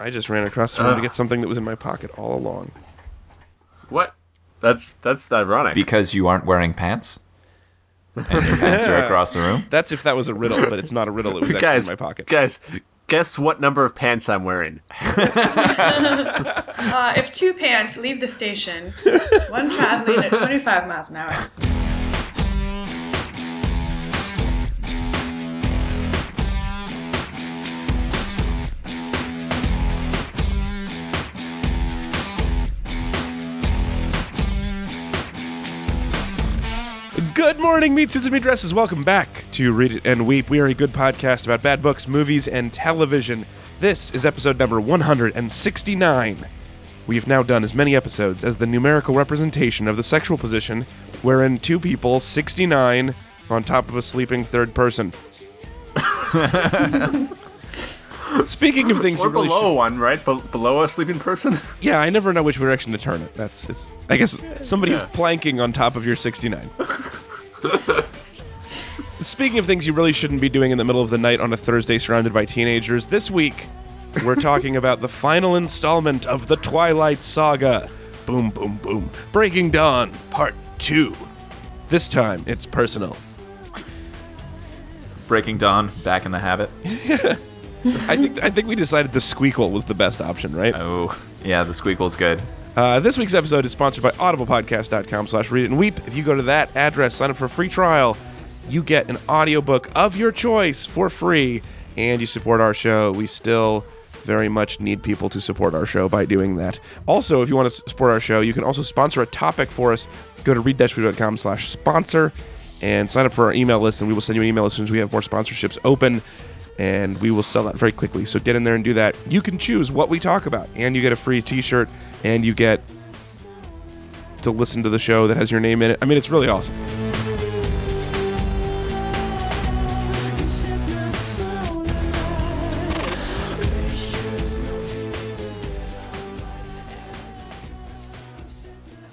I just ran across the room to get something that was in my pocket all along. What? That's that's ironic. Because you aren't wearing pants? And your pants are across the room? That's if that was a riddle, but it's not a riddle. It was actually guys, in my pocket. guys, guess what number of pants I'm wearing? Uh, if two pants leave the station, one traveling at 25 miles an hour. Good morning, meat suits and meat dresses. Welcome back to Read It and Weep. We are a good podcast about bad books, movies, and television. This is episode number 169. We have now done as many episodes as the numerical representation of the sexual position, wherein two people, 69, on top of a sleeping third person. Speaking of things Or really below should- one, right? Be- below a sleeping person? yeah, I never know which direction to turn it. That's it's. I guess somebody's Yeah. planking on top of your 69. Speaking of things you really shouldn't be doing in the middle of the night on a Thursday surrounded by teenagers, this week we're talking about the final installment of the Twilight Saga. Boom, boom, boom. Breaking Dawn, Part 2. This time it's personal. Breaking Dawn, back in the habit. I think I think we decided the squeakle was the best option, right? Oh, yeah, the squeakle's good. Uh, this week's episode is sponsored by audiblepodcast.com slash read it and weep. If you go to that address, sign up for a free trial, you get an audiobook of your choice for free, and you support our show. We still very much need people to support our show by doing that. Also, if you want to support our show, you can also sponsor a topic for us. Go to read-weep.com slash sponsor and sign up for our email list, and we will send you an email as soon as we have more sponsorships open and we will sell that very quickly. So get in there and do that. You can choose what we talk about, and you get a free T-shirt, and you get to listen to the show that has your name in it. I mean, it's really awesome.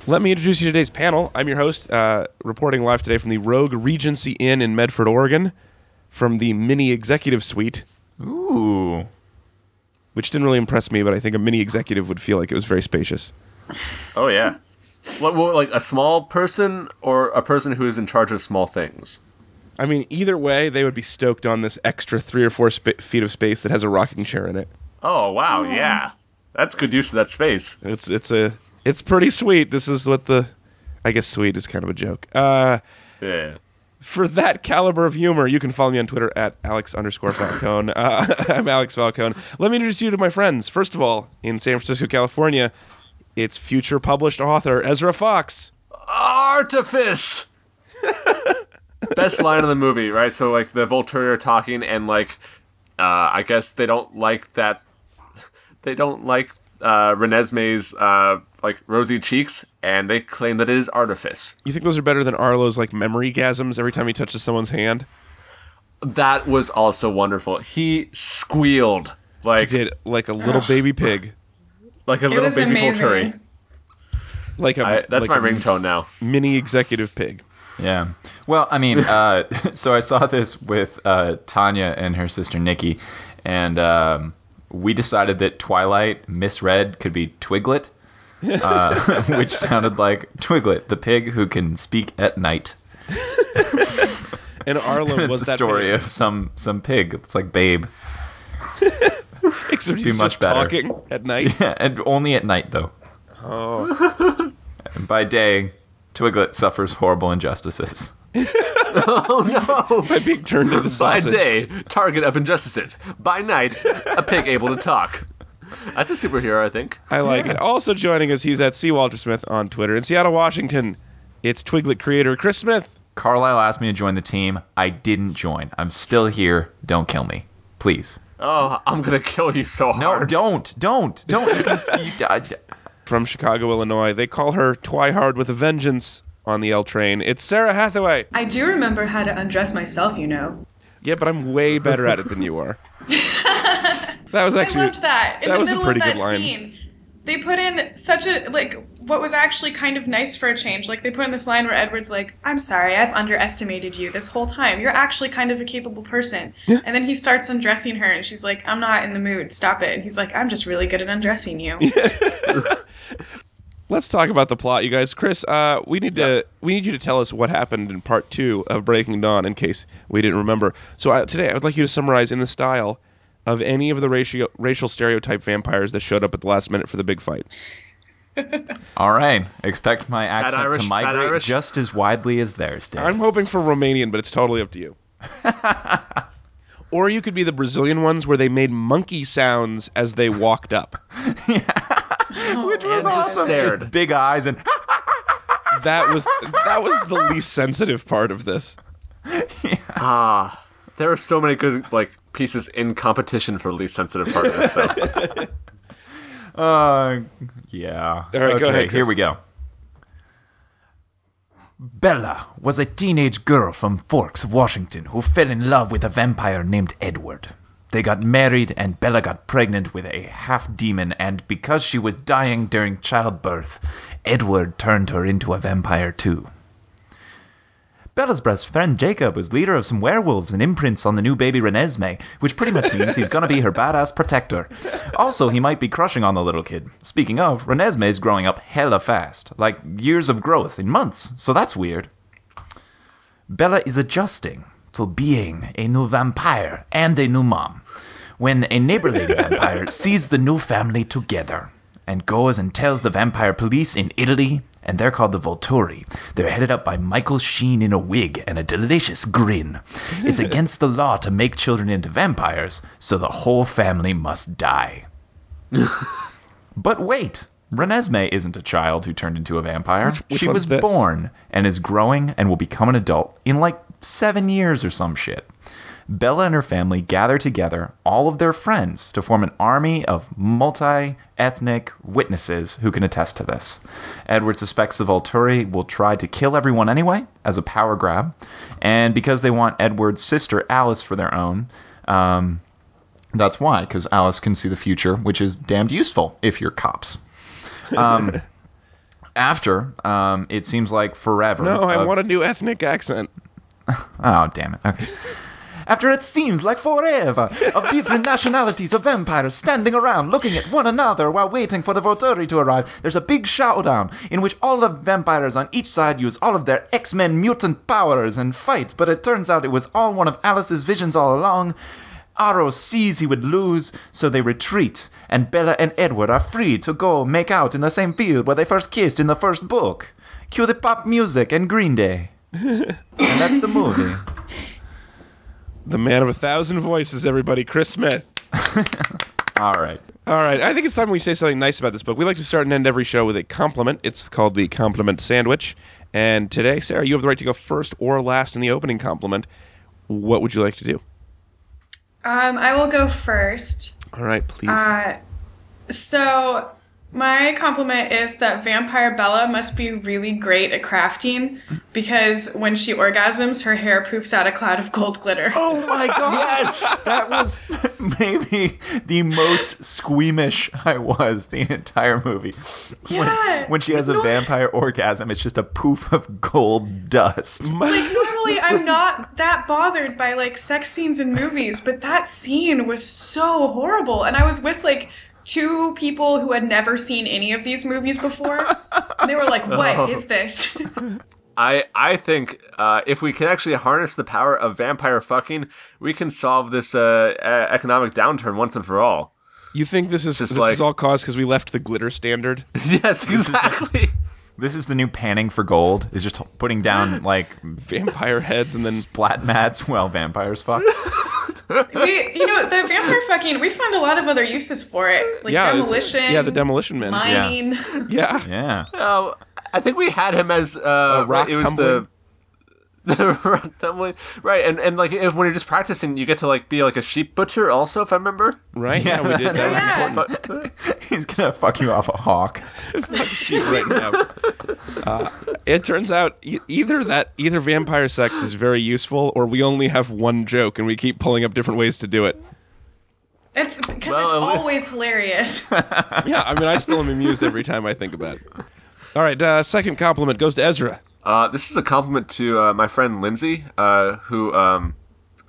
Let me introduce you to today's panel. I'm your host, uh, reporting live today from the Rogue Regency Inn in Medford, Oregon, from the Mini Executive Suite Ooh. which didn't really impress me, but I think a mini executive would feel like it was very spacious. Oh, yeah. What, what, like a small person or a person who is in charge of small things? I mean, either way, they would be stoked on this extra three or four sp- feet of space that has a rocking chair in it. Oh, wow, yeah. That's good use of that space. It's it's a it's pretty sweet. This is what the I guess sweet is kind of a joke. Uh, Yeah. For that caliber of humor, you can follow me on Twitter at Alex underscore Falcone. Uh, I'm Alex Falcone. Let me introduce you to my friends. First of all, in San Francisco, California, it's future published author Ezra Fox. Artifice! Best line of the movie, right? So, like, the Volturi are talking, and, like, uh, I guess they don't like that. They don't like uh, Renesmee's, uh, like, rosy cheeks, and they claim that it is artifice. You think those are better than Aro's like memory gasms every time he touches someone's hand? That was also wonderful. He squealed like he Did like a little baby pig. like a It little baby amazing. Volturi. Like a I, that's like my a ringtone now. Mini executive pig. Yeah. Well, I mean, uh, so I saw this with uh, Tanya and her sister Nikki, and um, we decided that Twilight misread could be Twiglet, uh, which sounded like Twiglet, the pig who can speak at night. And Arlo it's was the that story pig. of some some pig. It's like Babe. Except he's much better. talking at night. Yeah, and only at night though. Oh. And by day, Twiglet suffers horrible injustices. Oh no! By being turned into By sausage. day, target of injustices. By night, a pig able to talk. That's a superhero, I think. I like it. Also joining us, he's at C. Walter Smith on Twitter. In Seattle, Washington, it's Twiglet creator Chris Smith. Carlisle asked me to join the team. I didn't join. I'm still here. Don't kill me, please. Oh, I'm gonna kill you so hard. No, don't, don't, don't. You can, you, I, From Chicago, Illinois. They call her Twihard with a Vengeance on the L train. It's Sarah Hathaway. I do remember how to undress myself, you know. Yeah, but I'm way better at it than you are. That was I actually loved that in that the was a middle pretty of good that line. scene. they put in such a like what was actually kind of nice for a change. Like they put in this line where Edward's like, "I'm sorry, I've underestimated you this whole time. You're actually kind of a capable person." Yeah. And then he starts undressing her, and she's like, "I'm not in the mood. Stop it." And he's like, "I'm just really good at undressing you." Let's talk about the plot, you guys. Chris, uh, we need to we need you to tell us what happened in part two of Breaking Dawn, in case we didn't remember. So uh, today, I would like you to summarize in the style of any of the racial racial stereotype vampires that showed up at the last minute for the big fight. All right. Expect my accent Irish, to migrate just as widely as theirs did. I'm hoping for Romanian, but it's totally up to you. or you could be the Brazilian ones where they made monkey sounds as they walked up. yeah. Which was And awesome. stared. Just big eyes and That was that was the least sensitive part of this. Ah, there are so many good like pieces in competition for the least sensitive part of this, though. Uh, yeah. All right, go Okay, ahead, Here we go. Bella was a teenage girl from Forks, Washington, who fell in love with a vampire named Edward. They got married, and Bella got pregnant with a half demon, and because she was dying during childbirth, Edward turned her into a vampire too. Bella's best friend Jacob is leader of some werewolves and imprints on the new baby Renesmee, which pretty much means he's gonna be her badass protector. Also, he might be crushing on the little kid. Speaking of, Renesmee's growing up hella fast, like years of growth in months, so that's weird. Bella is adjusting to being a new vampire and a new mom when a neighbor lady vampire sees the new family together and goes and tells the vampire police in Italy, and they're called the Volturi. They're headed up by Michael Sheen in a wig and a delicious grin. It's against the law to make children into vampires, so the whole family must die. but wait, Renesmee isn't a child who turned into a vampire. which she was this? born and is growing and will become an adult in like seven years or some shit. Bella and her family gather together all of their friends to form an army of multi ethnic witnesses who can attest to this. Edward suspects the Volturi will try to kill everyone anyway, as a power grab, and because they want Edward's sister Alice for their own, um, that's why, because Alice can see the future, which is damned useful if you're cops. Um, after, um, it seems like forever. No, I of- want a new ethnic accent. Oh, damn it. Okay. After it seems like forever of different nationalities of vampires standing around looking at one another while waiting for the Volturi to arrive, there's a big showdown in which all the vampires on each side use all of their X-Men mutant powers and fight, but it turns out it was all one of Alice's visions all along. Aro sees he would lose, so they retreat, and Bella and Edward are free to go make out in the same field where they first kissed in the first book. Cue the pop music and Green Day. and that's the movie. The man of a thousand voices, everybody, Chris Smith. All right. All right, I think it's time we say something nice about this book. We like to start and end every show with a compliment. It's called the compliment sandwich. And today, Sarah, you have the right to go first or last in the opening compliment. What would you like to do? Um, I will go first. All right, please. Uh, so my compliment is that Vampire Bella must be really great at crafting because when she orgasms, her hair poofs out a cloud of gold glitter. Oh my god! Yes! That was maybe the most squeamish I was the entire movie. Yeah. When, when she has a No- vampire orgasm, it's just a poof of gold dust. My- Like normally I'm not that bothered by like sex scenes in movies, but that scene was so horrible. And I was with like two people who had never seen any of these movies before. And they were like, "What is this?" I I think uh, if we can actually harness the power of vampire fucking, we can solve this uh, economic downturn once and for all. you think this is Just this like- is all caused because we left the glitter standard? yes, exactly. This is the new panning for gold. Is just putting down like Vampire heads and then splat mats while vampires fuck. we, you know, the vampire fucking. We found a lot of other uses for it, like yeah, demolition. Yeah, the demolition men. mining. Yeah. Yeah. Uh, I think we had him as uh, rock it was tumbling? the the right? And and like if when you're just practicing, you get to like be like a sheep butcher also, if I remember. Right? Yeah, Yeah, we did. That was Yeah. important. But, He's gonna fuck you off a hawk. sheet right now. Uh, it turns out e- either that either vampire sex is very useful, or we only have one joke and we keep pulling up different ways to do it. It's because Well, it's always hilarious. yeah, I mean, I still am amused every time I think about it. All right, uh, second compliment goes to Ezra. Uh, this is a compliment to uh, my friend Lindsay, uh, who um,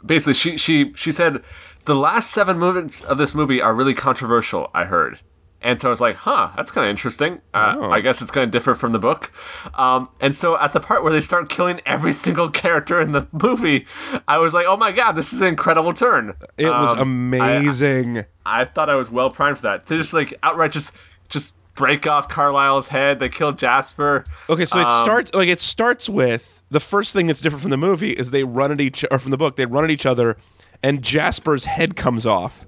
basically she she she said the last seven moments of this movie are really controversial. I heard, and so I was like, huh, that's kind of interesting. Uh, Oh. I guess it's going to differ from the book. Um, and so at the part where they start killing every single character in the movie, I was like, oh my god, this is an incredible turn. It was Um, I- amazing. I thought I was well primed for that. They just like outright just just break off Carlisle's head. They kill Jasper. Okay, so it Um, starts like it starts with the first thing that's different from the movie is they run at each or from the book they run at each other, and Jasper's head comes off.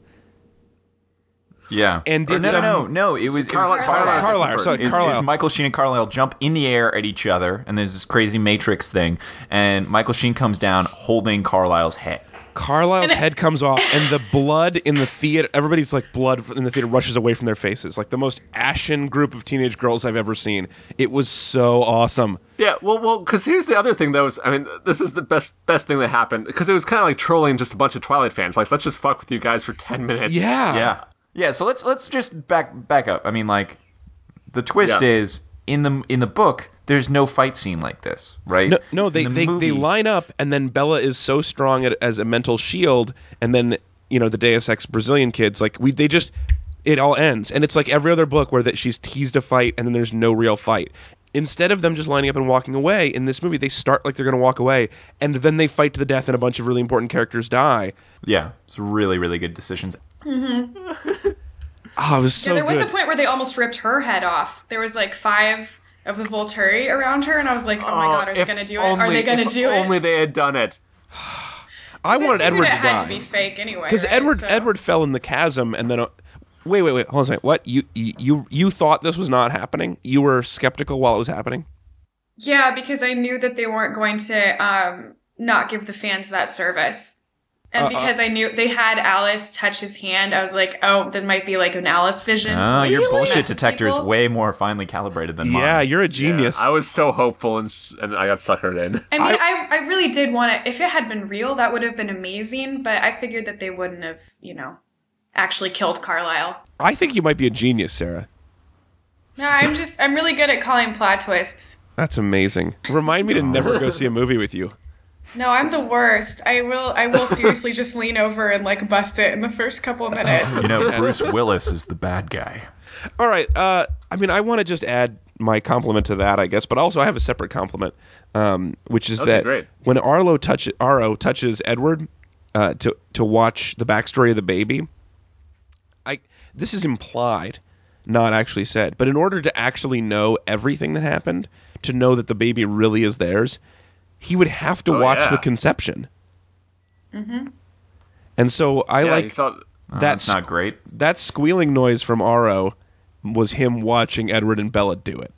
Yeah. And Or no, some- no, no, no. It was, it Carlisle- Carlisle. Carlisle, sorry, Is- is Carlisle. Michael Sheen and Carlisle jump in the air at each other, and there's this crazy Matrix thing, and Michael Sheen comes down holding Carlisle's head. Carlisle's head comes off, and the blood in the theater. Everybody's like blood in the theater rushes away from their faces, like the most ashen group of teenage girls I've ever seen. It was so awesome. Yeah, well, well, because here's the other thing that was. I mean, this is the best best thing that happened because it was kind of like trolling just a bunch of Twilight fans. Like, let's just fuck with you guys for ten minutes. Yeah, Yeah. Yeah, so let's let's just back back up. I mean, like, the twist Yeah. is in the in the book, there's no fight scene like this, right? No, no, they the they, they line up, and then Bella is so strong at, as a mental shield, and then you know the Deus Ex Brazilian kids, like we, they just it all ends, and it's like every other book where that she's teased a fight, and then there's no real fight. Instead of them just lining up and walking away, in this movie they start like they're gonna walk away, and then they fight to the death, and a bunch of really important characters die. Yeah, it's really really good decisions. Oh, it was so yeah, there was good. a point where they almost ripped her head off. There was like five of the Volturi around her, and I was like, oh my god, are they gonna do it? Are they gonna do it? if Only they had done it. I wanted Edward it to had die to be fake anyway. because right? Edward So- Edward fell in the chasm, and then. Uh, Wait, wait, wait. Hold on a second. What? You, you you you thought this was not happening? You were skeptical while it was happening? Yeah, because I knew that they weren't going to um, not give the fans that service. And Uh, because I knew they had Alice touch his hand, I was like, oh, this might be like an Alice vision. to, Oh, like, your bullshit with detector is way more finely calibrated than mine. Yeah, you're a genius. Yeah, I was so hopeful and and I got suckered in. I mean, I, I really did want to. If it had been real, that would have been amazing. But I figured that they wouldn't have, you know, actually killed Carlisle. I think you might be a genius, Sarah. No, I'm just, I'm really good at calling plot twists. That's amazing. Remind me to never go see a movie with you. No, I'm the worst. I will, I will seriously just lean over and like bust it in the first couple of minutes. You know, Bruce Willis is the bad guy. All right. Uh, I mean, I want to just add my compliment to that, I guess, but also I have a separate compliment, um, which is Okay, that great. when Aro touch Aro touches Edward uh, to to watch the backstory of the baby, I this is implied, not actually said, but in order to actually know everything that happened, to know that the baby really is theirs, he would have to Oh, watch yeah. the conception. Mm-hmm. And so I yeah, like saw. Oh, That's- that's not great. that squealing noise from Aro was him watching Edward and Bella do it.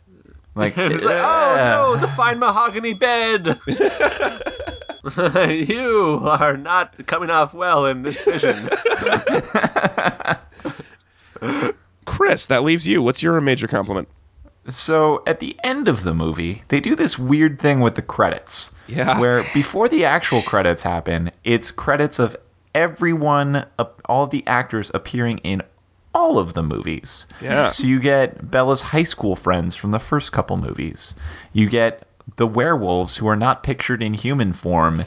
Like, It was like, oh no, the fine mahogany bed. you are not coming off well in this vision. Chris, that leaves you. What's your major compliment? So at the end of the movie, they do this weird thing with the credits. Yeah. Where before the actual credits happen, it's credits of everyone, uh, all the actors appearing in all of the movies. Yeah. So you get Bella's high school friends from the first couple movies. You get the werewolves who are not pictured in human form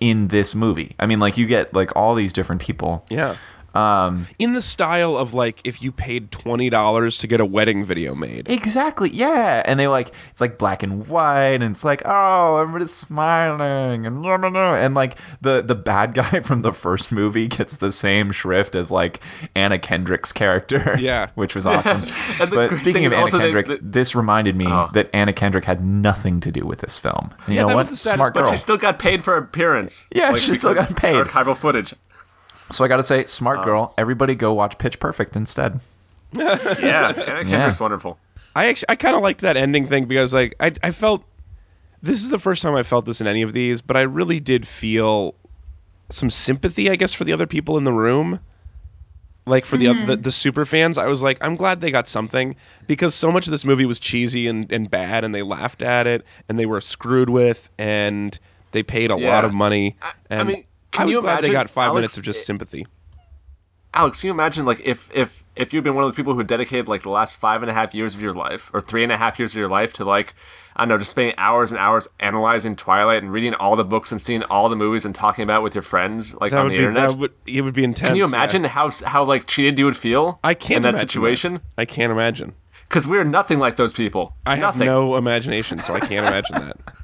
in this movie. I mean, like you get like all these different people. Yeah. Um, In the style of like if you paid twenty dollars to get a wedding video made. Exactly, yeah. And they like it's like black and white, and it's like oh, everybody's smiling, and blah, blah, blah. and like the the bad guy from the first movie gets the same shrift as like Anna Kendrick's character. Yeah. which was awesome. And but speaking of Anna also they- Kendrick, they- this reminded me Oh. that Anna Kendrick had nothing to do with this film. And you Yeah, know that what? was the saddest Smart part. girl. She still got paid for appearance. Yeah, she still got paid. Archival footage. So I got to say, smart Oh. girl. Everybody go watch Pitch Perfect instead. Yeah, Anna Kendrick's wonderful. I actually I kind of liked that ending thing because like I I felt this is the first time I felt this in any of these, but I really did feel some sympathy, I guess, for the other people in the room. Like for the, oth- mm-hmm. the the super fans, I was like, I'm glad they got something because so much of this movie was cheesy and, and bad, and they laughed at it, and they were screwed with, and they paid a Yeah. lot of money. I- I And mean, can I was you glad they got five Alex- minutes of just sympathy. Alex, can you imagine like if if if you've been one of those people who dedicated like the last five and a half years of your life or three and a half years of your life to like I don't know, just spending hours and hours analyzing Twilight and reading all the books and seeing all the movies and talking about it with your friends like That on the be internet. that would it would be intense. Can you yeah. imagine how how like cheated you would feel? I can't in that imagine situation I can't imagine. because we're nothing like those people. I have no imagination, so I can't imagine that.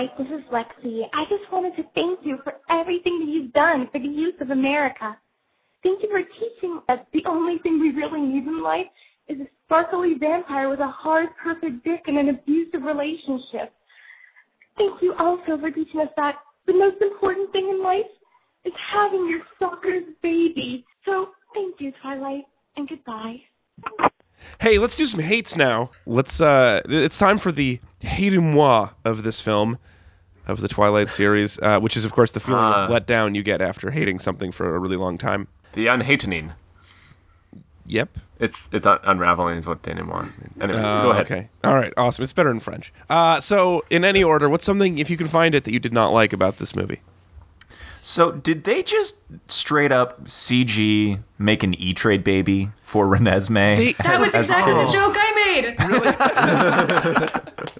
Twilight. This is Lexi. I just wanted to thank you for everything that you've done for the youth of America. Thank you for teaching us the only thing we really need in life is a sparkly vampire with a hard, perfect dick and an abusive relationship. Thank you also for teaching us that the most important thing in life is having your sucker's baby. So thank you, Twilight, and goodbye. Hey, let's do some hates now. Let's uh it's time for the hate moi of this film of the Twilight series, uh, which is of course the feeling Ah. of letdown you get after hating something for a really long time. The unhatening. Yep. It's it's un- unraveling is what Danny wanted. Anyway, Uh, go ahead. Okay. All right. Awesome. It's better in French. Uh, so in any order, what's something if you can find it that you did not like about this movie? So did they just straight up CG make an E Trade baby for Renesmee? They- That was As- exactly oh. the joke I made.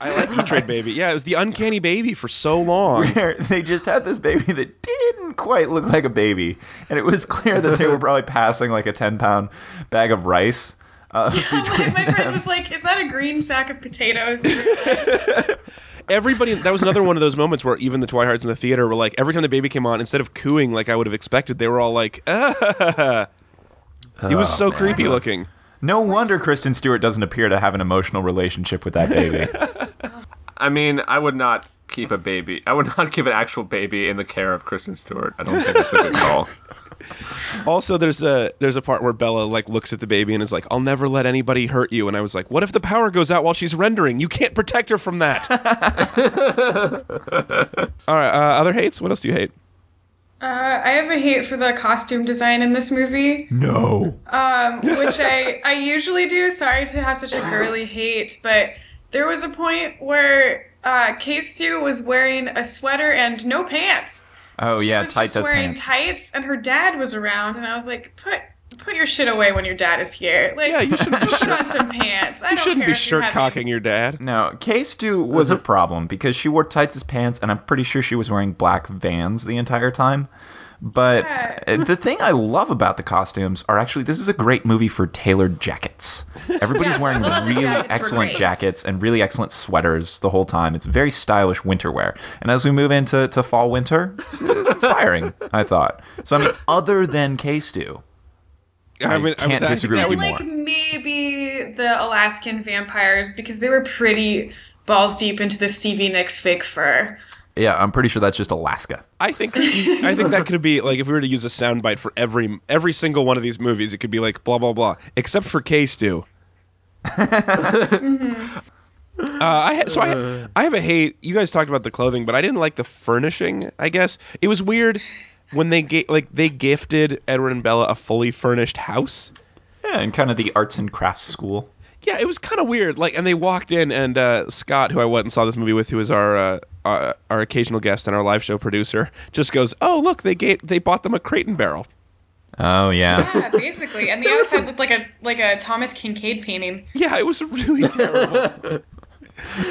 I like E Trade Baby. Yeah, it was the uncanny baby for so long. where they just had this baby that didn't quite look like a baby, and it was clear that they were probably passing like a ten pound bag of rice. Uh, my, my friend was like, "Is that a green sack of potatoes?" Everybody, that was another one of those moments where even the Twihards in the theater were like, every time the baby came on, instead of cooing like I would have expected, they were all like, ah. He was Oh, so man. creepy looking. No wonder Kristen Stewart doesn't appear to have an emotional relationship with that baby. I mean, I would not keep a baby. I would not give an actual baby in the care of Kristen Stewart. I don't think that's a good call. Also, there's a there's a part where Bella like looks at the baby and is like, "I'll never let anybody hurt you." And I was like, "What if the power goes out while she's rendering? You can't protect her from that." All right, uh, other hates. What else do you hate? Uh, I have a hate for the costume design in this movie, no. um, which I I usually do. Sorry to have such a girly hate, but there was a point where uh, K-Stu was wearing a sweater and no pants. Oh She yeah, was tights just as wearing pants. tights, and her dad was around, and I was like, put put your shit away when your dad is here. Like, Yeah, you shouldn't be put shirt- on some pants. I You shouldn't be if you're shirt having- cocking your dad. No, K Stu was a problem because she wore tights as pants, and I'm pretty sure she was wearing black Vans the entire time. But Yeah. the thing I love about the costumes are actually this is a great movie for tailored jackets. Everybody's Yeah, wearing really jackets excellent jackets and really excellent sweaters the whole time. It's very stylish winter wear. And as we move into to fall winter, it's inspiring, I thought. So I mean, other than K Stu, I mean, can't I think disagree that with would- you like more. maybe the Alaskan vampires because they were pretty balls deep into the Stevie Nicks fake fur. Yeah, I'm pretty sure that's just Alaska. I think I think that could be like if we were to use a soundbite for every every single one of these movies, it could be like blah blah blah, except for K Stew. Uh, I ha- so I I have a hate. You guys talked about the clothing, but I didn't like the furnishing. I guess it was weird when they ga- like they gifted Edward and Bella a fully furnished house. Yeah, and kind of the arts and crafts school. Yeah, it was kind of weird. Like, and they walked in, and uh, Scott, who I went and saw this movie with, who is our uh, our, our occasional guest and our live show producer, just goes, "Oh, look, they gave, they bought them a crate and barrel." Oh yeah. Yeah, basically. And the outside looked like a like a Thomas Kinkade painting. Yeah, it was really terrible.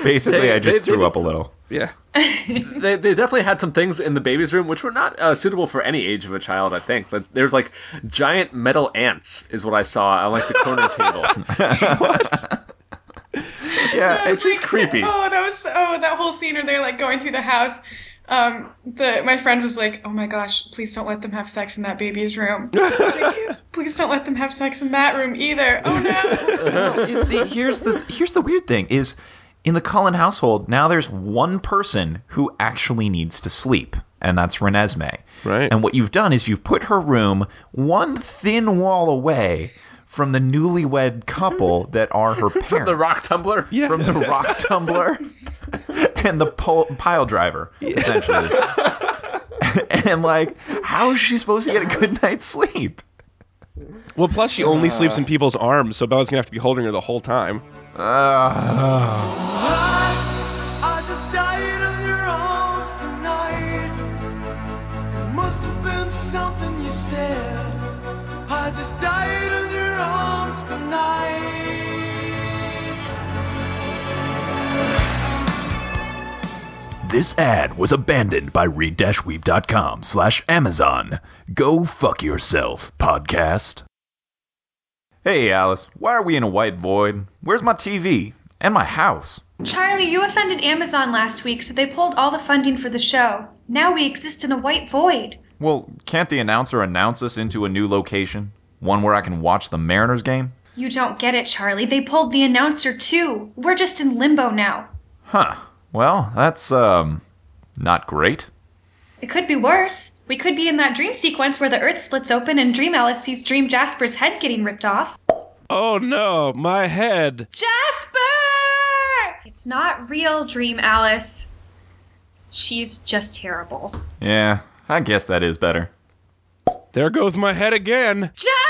Basically, They- I just they- they threw did up a little. yeah. they, they definitely had some things in the baby's room which were not uh, suitable for any age of a child. I think, but there's like giant metal ants is what I saw on like the corner table. Yeah, I was it's just like, creepy. Oh, that was oh that whole scene where they're like going through the house. Um, the my friend was like, "Oh my gosh, please don't let them have sex in that baby's room. Like, please don't let them have sex in that room either. Oh no." Well, you see, here's the here's the weird thing is in the Cullen household now there's one person who actually needs to sleep, and that's Renesmee. Right. And what you've done is you've put her room one thin wall away from the newlywed couple that are her parents. From the rock tumbler. Yeah. From the rock tumbler and the pole, pile driver, essentially. and like, how is she supposed to get a good night's sleep? Well, plus she only sleeps in people's arms, so Bella's gonna have to be holding her the whole time. Uh, I just died of your arms tonight. It must have been something you said. I just died of tonight. This ad was abandoned by read-weep.com slash Amazon. Go fuck yourself, podcast. hey, Alice, why are we in a white void? Where's my TV? And my house? Charlie, you offended Amazon last week, so they pulled all the funding for the show. Now we exist in a white void. Well, can't the announcer announce us into a new location? One where I can watch the Mariners game? You don't get it, Charlie. They pulled the announcer too. We're just in limbo now. Huh. Well, that's, um, not great. It could be worse. We could be in that dream sequence where the Earth splits open and Dream Alice sees Dream Jasper's head getting ripped off. Oh no, my head. Jasper! It's not real, Dream Alice. She's just terrible. Yeah, I guess that is better. There goes my head again. Jasper!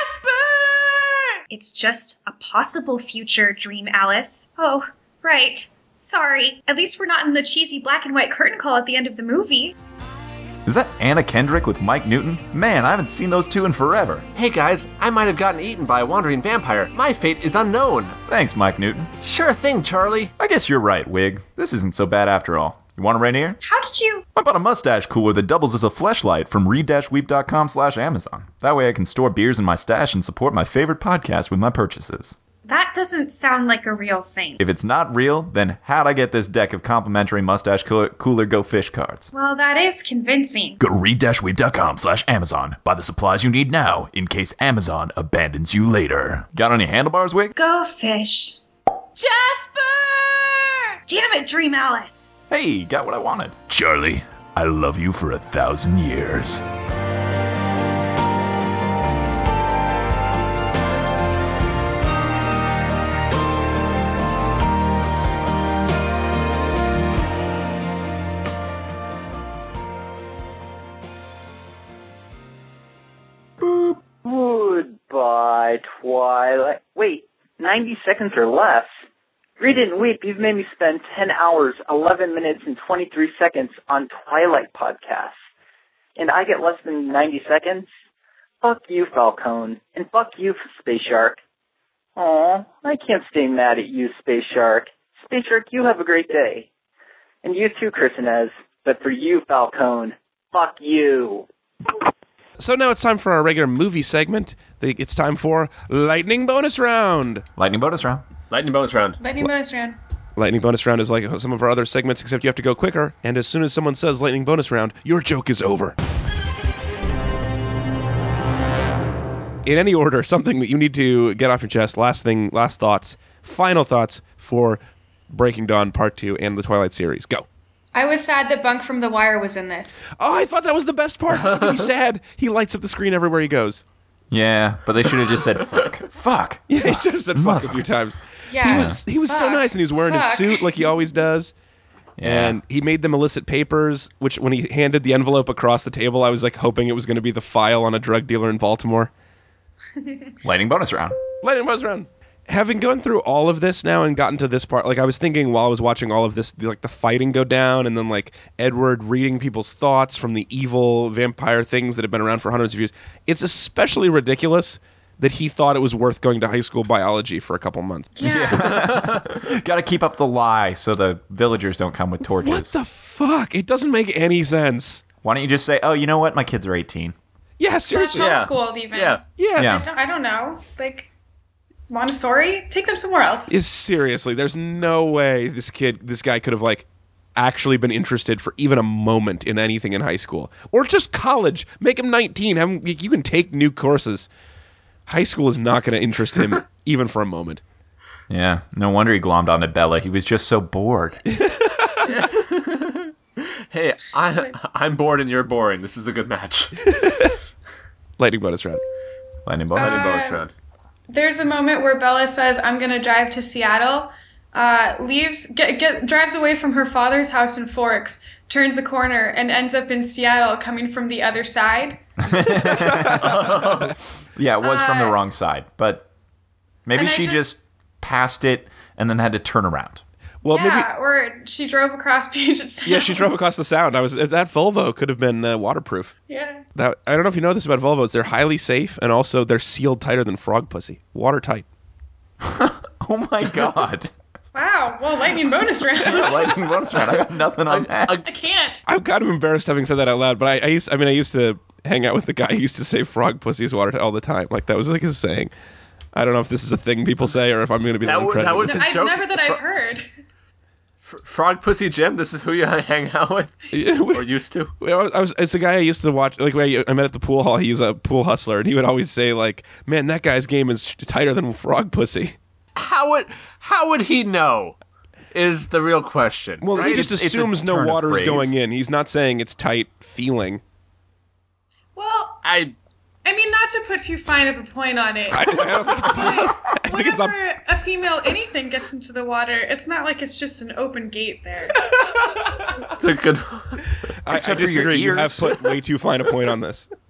It's just a possible future, Dream Alice. Oh, right. Sorry. At least we're not in the cheesy black and white curtain call at the end of the movie. Is that Anna Kendrick with Mike Newton? Man, I haven't seen those two in forever. Hey guys, I might have gotten eaten by a wandering vampire. My fate is unknown. Thanks, Mike Newton. Sure thing, Charlie. I guess you're right, Wig. This isn't so bad after all. You want a Rainier? How did you. I bought a mustache cooler that doubles as a fleshlight from read-weep.com slash Amazon. That way I can store beers in my stash and support my favorite podcast with my purchases. That doesn't sound like a real thing. If it's not real, then how'd I get this deck of complimentary mustache cooler, cooler Go Fish cards? Well, that is convincing. Go to read-weep.com slash Amazon. Buy the supplies you need now in case Amazon abandons you later. Got any handlebars, Wig? Go fish. Jasper! Damn it, Dream Alice! Hey, got what I wanted. Charlie, I love you for a thousand years. Goodbye, Twilight. Wait, 90 seconds or less? Read it and weep. You've made me spend 10 hours, 11 minutes, and 23 seconds on Twilight podcasts. And I get less than 90 seconds? Fuck you, Falcone. And fuck you, Space Shark. Aw, I can't stay mad at you, Space Shark. Space Shark, you have a great day. And you too, Chris Inez. But for you, Falcone, fuck you. So now it's time for our regular movie segment. It's time for Lightning Bonus Round. Lightning bonus round. Lightning bonus round. Lightning bonus round. Lightning Bonus Round is like some of our other segments, except you have to go quicker. And as soon as someone says Lightning Bonus Round, your joke is over. In any order, something that you need to get off your chest. Last thing, last thoughts, final thoughts for Breaking Dawn Part 2 and the Twilight series. Go. I was sad that Bunk from The Wire was in this. Oh, I thought that was the best part. How can sad? He lights up the screen everywhere he goes. Yeah, but they should have just said fuck. fuck. Yeah, he should have said fuck a few times. Yeah. He was he was so Fuck. nice and he was wearing Fuck. his suit like he always does. Yeah. And he made them illicit papers, which when he handed the envelope across the table, I was like hoping it was going to be the file on a drug dealer in Baltimore. Lightning bonus round. Lightning bonus round. Having gone through all of this now and gotten to this part, like I was thinking while I was watching all of this, like the fighting go down, and then like Edward reading people's thoughts from the evil vampire things that have been around for hundreds of years. It's especially ridiculous that he thought it was worth going to high school biology for a couple months. Yeah. Got to keep up the lie so the villagers don't come with torches. What the fuck? It doesn't make any sense. Why don't you just say, "Oh, you know what? My kids are 18." Yeah, seriously. Yeah. Homeschooled even. Yeah. Yes. Yeah. I don't, I don't know. Like, Montessori? Take them somewhere else. Is seriously, there's no way this kid, this guy could have like actually been interested for even a moment in anything in high school or just college. Make him 19. Have him, you can take new courses. High school is not going to interest him even for a moment. Yeah, no wonder he glommed onto Bella. He was just so bored. Hey, I, I'm bored and you're boring. This is a good match. Lightning bonus round. Lightning bonus. Lightning Uh, bonus round. there's a moment where Bella says, "I'm gonna drive to Seattle." Uh, leaves, get, get, drives away from her father's house in Forks, turns a corner, and ends up in Seattle, coming from the other side. Yeah, it was from the Uh, wrong side, but maybe she just- just passed it and then had to turn around. Well, maybe yeah, or she drove across Puget Sound. yeah, she drove across the sound. I was that Volvo could have been uh, waterproof. Yeah. That I don't know if you know this about Volvos. They're highly safe and also they're sealed tighter than frog pussy, watertight. Oh my god. Wow. Well, lightning bonus round. Lightning bonus round. I got nothing on that. I can't. I'm kind of embarrassed having said that out loud, but I, I used I mean I used to hang out with the guy who used to say frog pussy water" all the time. Like that was like his saying. I don't know if this is a thing people say or if I'm going to be That the was- that uncredited. was- No, It's a I've joke. never that I've heard. Frog Pussy Jim, this is who you hang out with Yeah, we- or used to. Well, I was, it's a guy I used to watch. Like when I I met at the pool hall. he was a pool hustler, and he would always say like, "Man, that guy's game is tighter than frog pussy." How would how would he know? Is the real question. Well, he just It's- it's assumes no water is going in. He's not saying it's tight feeling. Well, I I mean, not to put too fine of a point on it. I, I don't think, I think it's Whenever not. a female anything gets into the water, it's not like it's just an open gate there. it's a good. I, I Except for your disagree. You have put way too fine a point on this.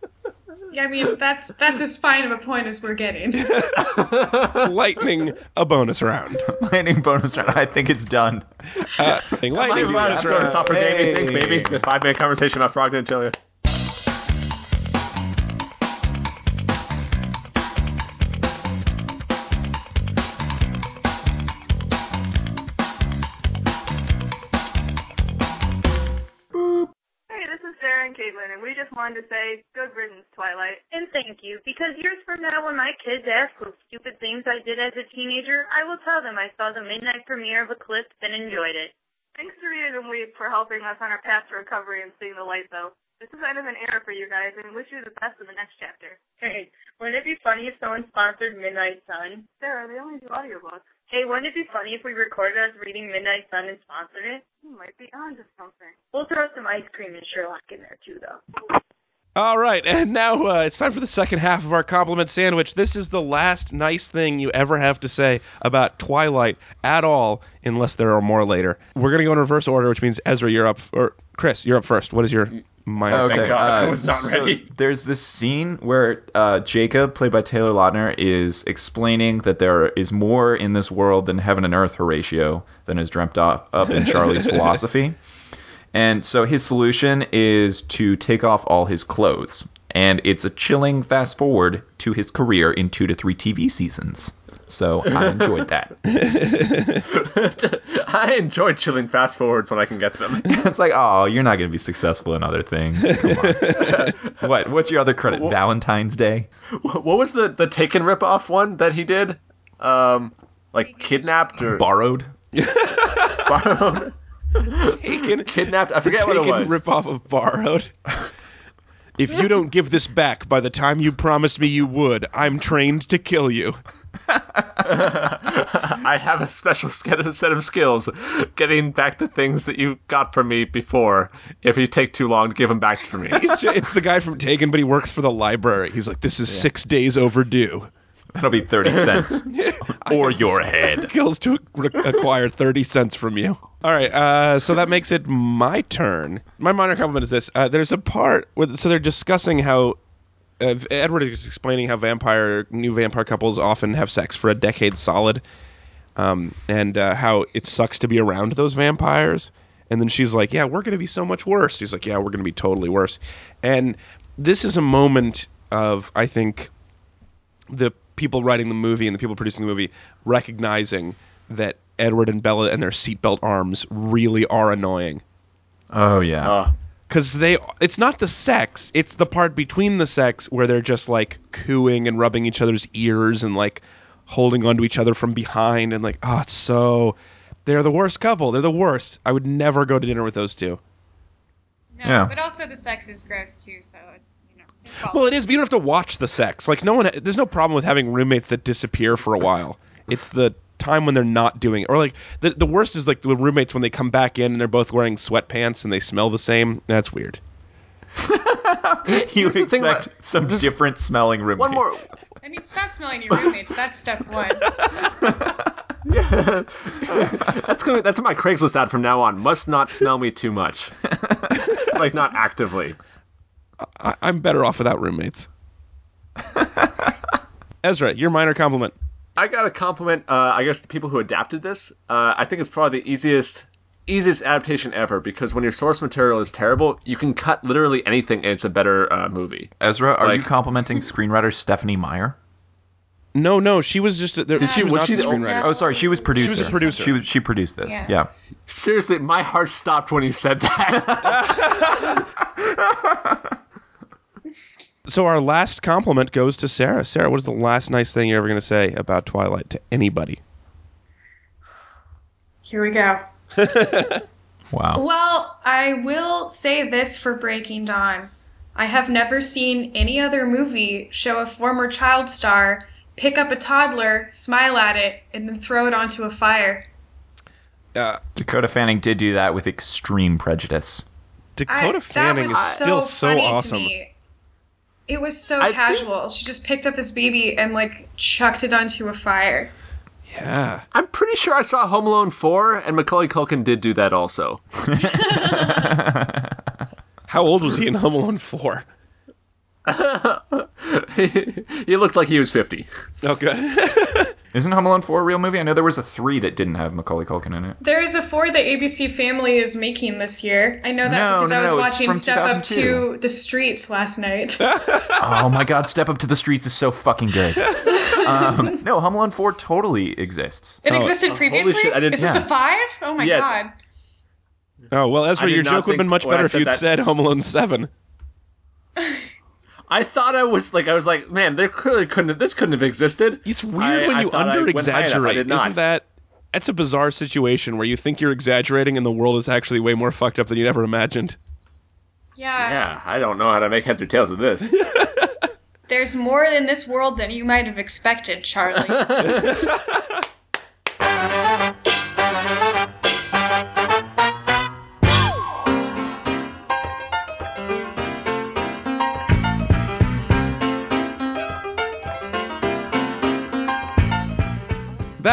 Yeah, I mean, that's that's as fine of a point as we're getting. Lightning a bonus round. Lightning bonus round. I think it's done. Uh, lightning Lightning bonus bonus round. Stop for game. You think Hey. maybe the five minute conversation about Frog didn't tell you. To say good riddance, Twilight. And thank you, because years from now, when my kids ask what stupid things I did as a teenager, I will tell them I saw the midnight premiere of Eclipse and enjoyed it. Thanks to Read and Weep for helping us on our path to recovery and seeing the light, though. This is kind of an era for you guys, and wish you the best in the next chapter. Hey, wouldn't it be funny if someone sponsored Midnight Sun? Sarah, they only do audiobooks. Hey, wouldn't it be funny if we recorded us reading Midnight Sun and sponsored it? You might be onto something. We'll throw some ice cream and Sherlock in there too, though. All right, and now uh, it's time for the second half of our compliment sandwich. This is the last nice thing you ever have to say about Twilight at all, unless there are more later. We're gonna go in reverse order, which means Ezra, you're up, or Chris, you're up first. What is your minor Okay. thing? God, I uh, was not so ready. there's this scene where uh, Jacob, played by Taylor Lautner, is explaining that there is more in this world than heaven and earth, Horatio, than is dreamt up, up in Charlie's philosophy. And so his solution is to take off all his clothes. And it's a chilling fast forward to his career in two to three TV seasons. So I enjoyed that. I enjoy chilling fast forwards when I can get them. it's like, oh, you're not going to be successful in other things. Come on. what? What's your other credit? Valentine's Day? what was the the Taken ripoff one that he did? Um, like kidnapped or Borrowed? borrowed? Taken, kidnapped. I forget what it was. ripoff of borrowed. If you don't give this back by the time you promised me you would, I'm trained to kill you. I have a special set of skills getting back the things that you got from me before. If you take too long to give them back to me. It's, it's the guy from Taken, but he works for the library. He's like, this is six days overdue. That'll be 30 cents. or your head. Skills to re- acquire 30 cents from you. All right, uh, so that makes it my turn. My minor compliment is this: uh, there's a part where so they're discussing how uh, Edward is explaining how vampire new vampire couples often have sex for a decade solid, um, and uh, how it sucks to be around those vampires. And then she's like, "Yeah, we're going to be so much worse." He's like, "Yeah, we're going to be totally worse." And this is a moment of, I think, the people writing the movie and the people producing the movie recognizing that Edward and Bella and their seatbelt arms really are annoying Oh, yeah. Uh, because they it's not the sex it's the part between the sex where they're just like cooing and rubbing each other's ears and like holding onto each other from behind and like oh it's so they're the worst couple they're the worst i would never go to dinner with those two No, Yeah. but also the sex is gross too, so it follows. well it is but you don't have to watch the sex like no one there's no problem with having roommates that disappear for a while it's the time when they're not doing it or like the, the worst is like the roommates when they come back in and they're both wearing sweatpants and they smell the same that's weird you the thing expect about- some different smelling roommates. one more. I mean, stop smelling your roommates. That's step one. Yeah. that's gonna that's my Craigslist ad from now on. Must not smell me too much. like not actively. I, I'm better off without roommates. Ezra, your minor compliment. I got to compliment, uh, I guess, the people who adapted this. Uh, I think it's probably the easiest, easiest adaptation ever because when your source material is terrible, you can cut literally anything and it's a better uh, movie. Ezra, are you complimenting screenwriter Stephanie Meyer? No, no, she was just. There, Did she she- was, was not she the the- screenwriter. Oh, sorry, she was producer. producer. She she produced this. Yeah. Yeah. Seriously, my heart stopped when you said that. So our last compliment goes to Sarah. Sarah, what is the last nice thing you're ever going to say about Twilight to anybody? Here we go. Wow. Well, I will say this for Breaking Dawn. I have never seen any other movie show a former child star pick up a toddler, smile at it, and then throw it onto a fire. Uh, Dakota Fanning did do that with extreme prejudice. Dakota I, Fanning was is still so so funny awesome. To me. It was so I think- casual. She just picked up this baby and like chucked it onto a fire. Yeah. I'm pretty sure I saw Home Alone 4, and Macaulay Culkin did do that also. How old was he in Home Alone 4? he looked like he was 50. Oh, good. Isn't Home Alone 4 a real movie? I know there was a 3 that didn't have Macaulay Culkin in it. There is a four that ABC Family is making this year. I know that No, because no, I was no, watching Step Up to the Streets last night. oh my god, Step Up to the Streets is so fucking good. Um, no, Home Alone 4 totally exists. It Oh, existed holy previously. shit, I didn't- is this yeah. a five? Oh my Yes. god. Oh, well, Ezra, your joke would have been much better if you'd that- said Home Alone 7. I thought I was like, I was like, man, there clearly couldn't have, this couldn't have existed. It's weird I- when I you under went high enough. I exaggerate. Isn't that? That's a bizarre situation where you think you're exaggerating and the world is actually way more fucked up than you'd ever imagined. Yeah. Yeah, I don't know how to make heads or tails of this. There's more in this world than you might have expected, Charlie.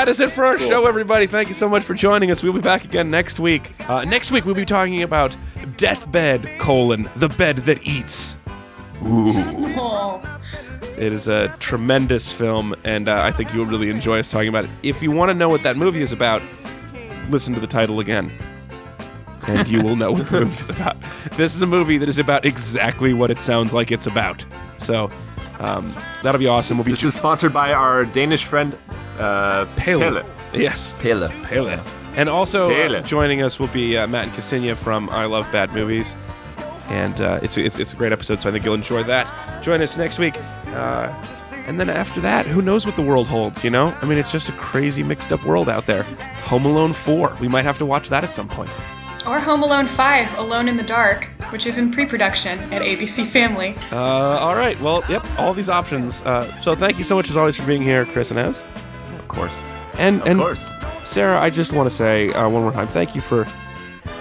That is it for our show, everybody. Thank you so much for joining us. We'll be back again next week. Uh, next week, we'll be talking about Deathbed, colon, the bed that eats. Ooh. oh. It is a tremendous film, and uh, I think you'll really enjoy us talking about it. If you want to know what that movie is about, listen to the title again, and you will know what the movie is about. This is a movie that is about exactly what it sounds like it's about. So um, that'll be awesome. We'll be this is sponsored by our Danish friend, uh, Pele. Pele. Yes, Pele. Pele. And also uh, joining us will be uh, Matt and Ksenia from I Love Bad Movies. And uh, it's, it's, it's a great episode, so I think you'll enjoy that. Join us next week. Uh, and then after that, who knows what the world holds, you know? I mean, it's just a crazy, mixed up world out there. Home Alone 4. We might have to watch that at some point. Or Home Alone 5, Alone in the Dark, which is in pre production at ABC Family. Uh, all right. Well, yep, all these options. Uh, so thank you so much, as always, for being here, Chris and Ez. Of course. And, Of and course. Sarah, I just want to say uh, one more time, thank you for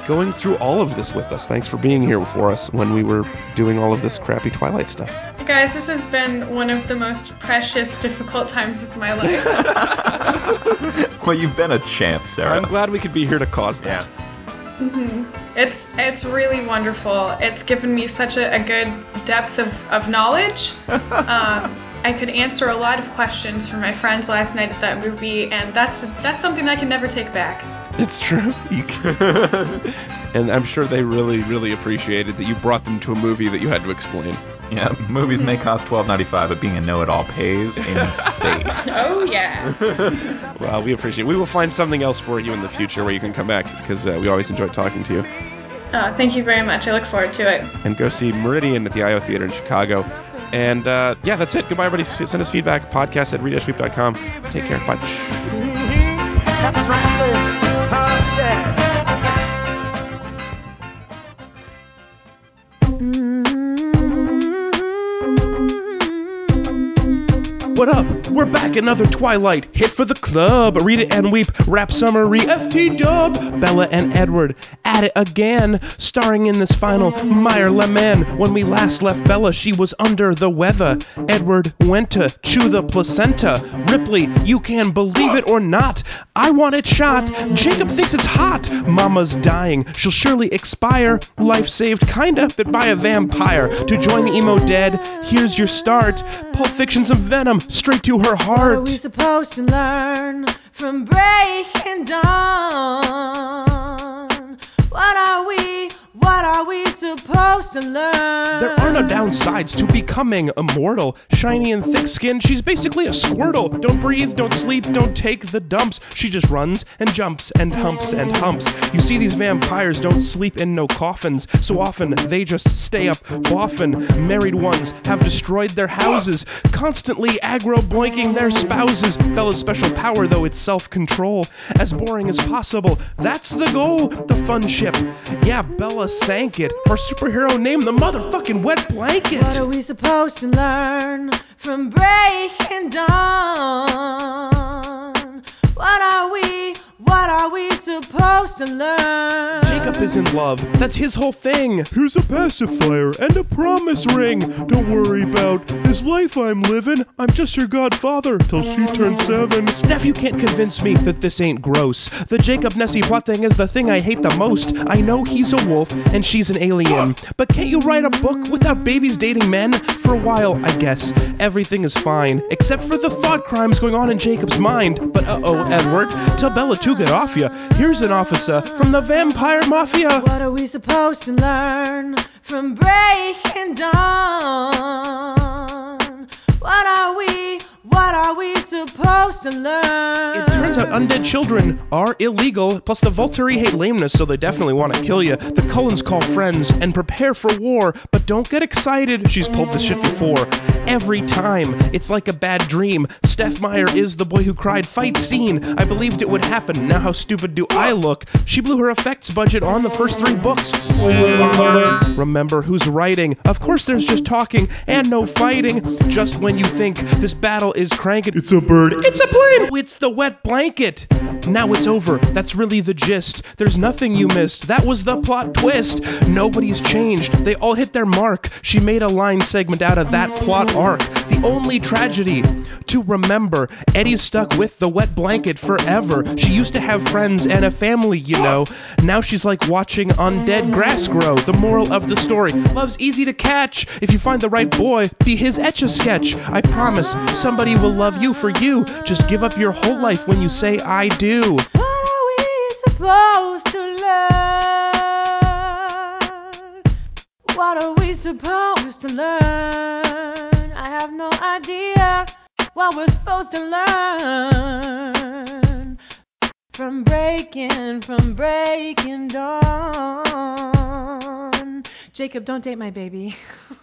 going through all of this with us. Thanks for being here for us when we were doing all of this crappy Twilight stuff. Guys, this has been one of the most precious, difficult times of my life. Well, you've been a champ, Sarah. I'm glad we could be here to cause that. hmm It's it's really wonderful. It's given me such a, a good depth of, of knowledge. um, I could answer a lot of questions from my friends last night at that movie, and that's that's something I can never take back. It's true. And I'm sure they really, really appreciated that you brought them to a movie that you had to explain. Yeah, movies may cost twelve ninety five, but being a know it all pays in spades. Oh yeah. Well, we appreciate it. We will find something else for you in the future where you can come back because uh, we always enjoy talking to you. Uh, thank you very much. I look forward to it. and go see Meridian at the IO Theater in Chicago. And uh, yeah, that's it. Goodbye, everybody. Send us feedback. Podcast at readashweep.com. Take care. Bye. That's right. What up? We're back. Another Twilight hit for the club. Read it and weep. Rap summary. FT Dub. Bella and Edward. At it again. Starring in this final Meyer Lemon. When we last left Bella, she was under the weather. Edward went to chew the placenta. Ripley, you can believe it or not. I want it shot. Jacob thinks it's hot. Mama's dying. She'll surely expire. Life saved, kinda, but by a vampire. To join the emo dead, here's your start. Pulp Fiction's a venom straight to her heart. What are we supposed to learn from breaking dawn? What are we, what are we supposed to learn? There are no downsides to becoming immortal. Shiny and thick skinned, she's basically a squirtle. Don't breathe, don't sleep, don't take the dumps. She just runs and jumps and humps and humps. You see, these vampires don't sleep in no coffins. So often they just stay up often. Married ones have destroyed their houses, constantly aggro boinking their spouses. Bella's special power, though, it's self control. As boring as possible, that's the goal. The fun ship. Yeah, Bella sank it. Her superhero name, the motherfucking wet blanket. What are we supposed to learn from breaking dawn? What are we, what are we supposed to learn? Jacob is in love. That's his whole thing. Here's a pacifier and a promise ring. Don't worry about this life I'm living. I'm just your godfather till she turns seven. Steph, you can't convince me that this ain't gross. The Jacob Nessie plot thing is the thing I hate the most. I know he's a wolf and she's an alien. But can't you write a book without babies dating men? For a while, I guess. Everything is fine. Except for the thought crimes going on in Jacob's mind. But uh oh, Edward, tell Bella to get off ya. Here's an officer from the Vampire Mafia. What are we supposed to learn from breaking dawn? What are we, what are we supposed to learn? It turns out undead children are illegal, plus the Volturi hate lameness, so they definitely want to kill you. The Cullens call friends and prepare for war, but don't get excited. She's pulled this shit before. Every time, it's like a bad dream. Steph Meyer is the boy who cried fight scene. I believed it would happen. Now how stupid do I look? She blew her effects budget on the first three books. Remember who's writing. Of course there's just talking and no fighting. Just when you think this battle is cranking, it's a bird, it's a plane. Oh, it's the wet blanket. Now it's over. That's really the gist. There's nothing you missed. That was the plot twist. Nobody's changed. They all hit their mark. She made a line segment out of that plot arc. The only tragedy to remember Eddie's stuck with the wet blanket forever. She used to have friends and a family, you know. Now she's like watching undead grass grow. The moral of the story love's easy to catch. If you find the right boy, be his etch a sketch. I promise somebody will love you for you. Just give up your whole life when you say I do. What are we supposed to learn? What are we supposed to learn? I have no idea what we're supposed to learn from breaking, from breaking dawn. Jacob, don't date my baby.